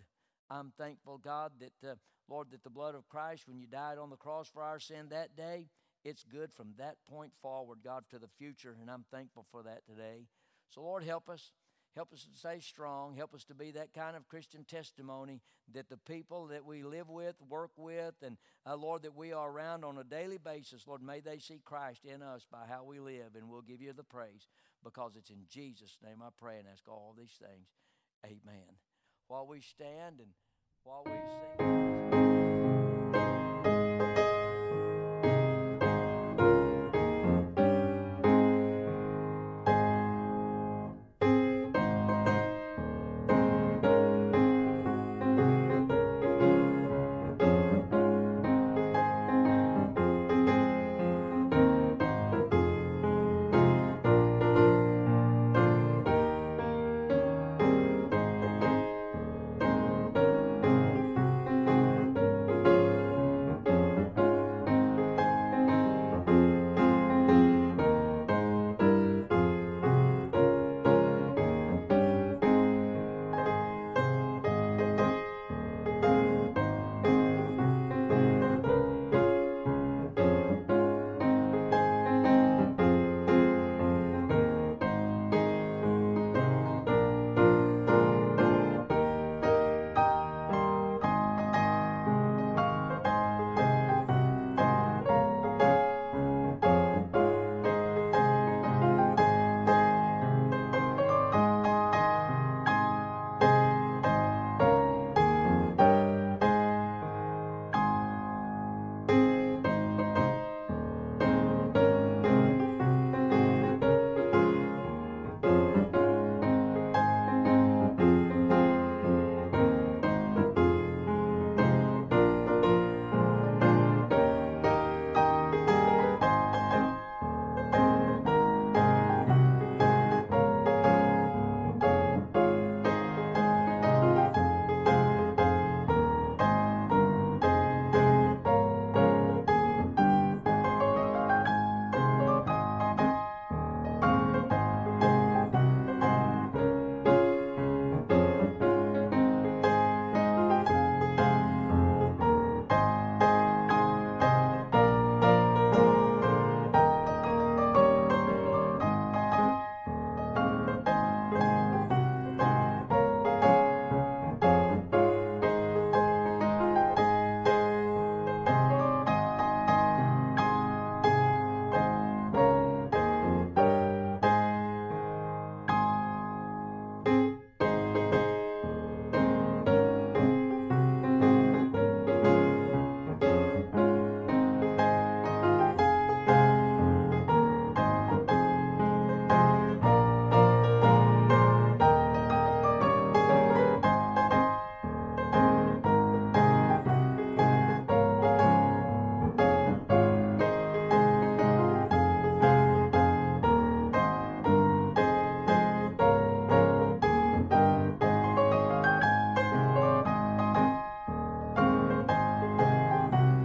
I'm thankful, God, that, uh, Lord, that the blood of Christ, when you died on the cross for our sin that day, it's good from that point forward, God, to the future, and I'm thankful for that today. So, Lord, help us. Help us to stay strong. Help us to be that kind of Christian testimony that the people that we live with, work with, and uh, Lord, that we are around on a daily basis, Lord, may they see Christ in us by how we live, and we'll give you the praise because it's in Jesus' name I pray and ask all these things. Amen. While we stand and while we sing.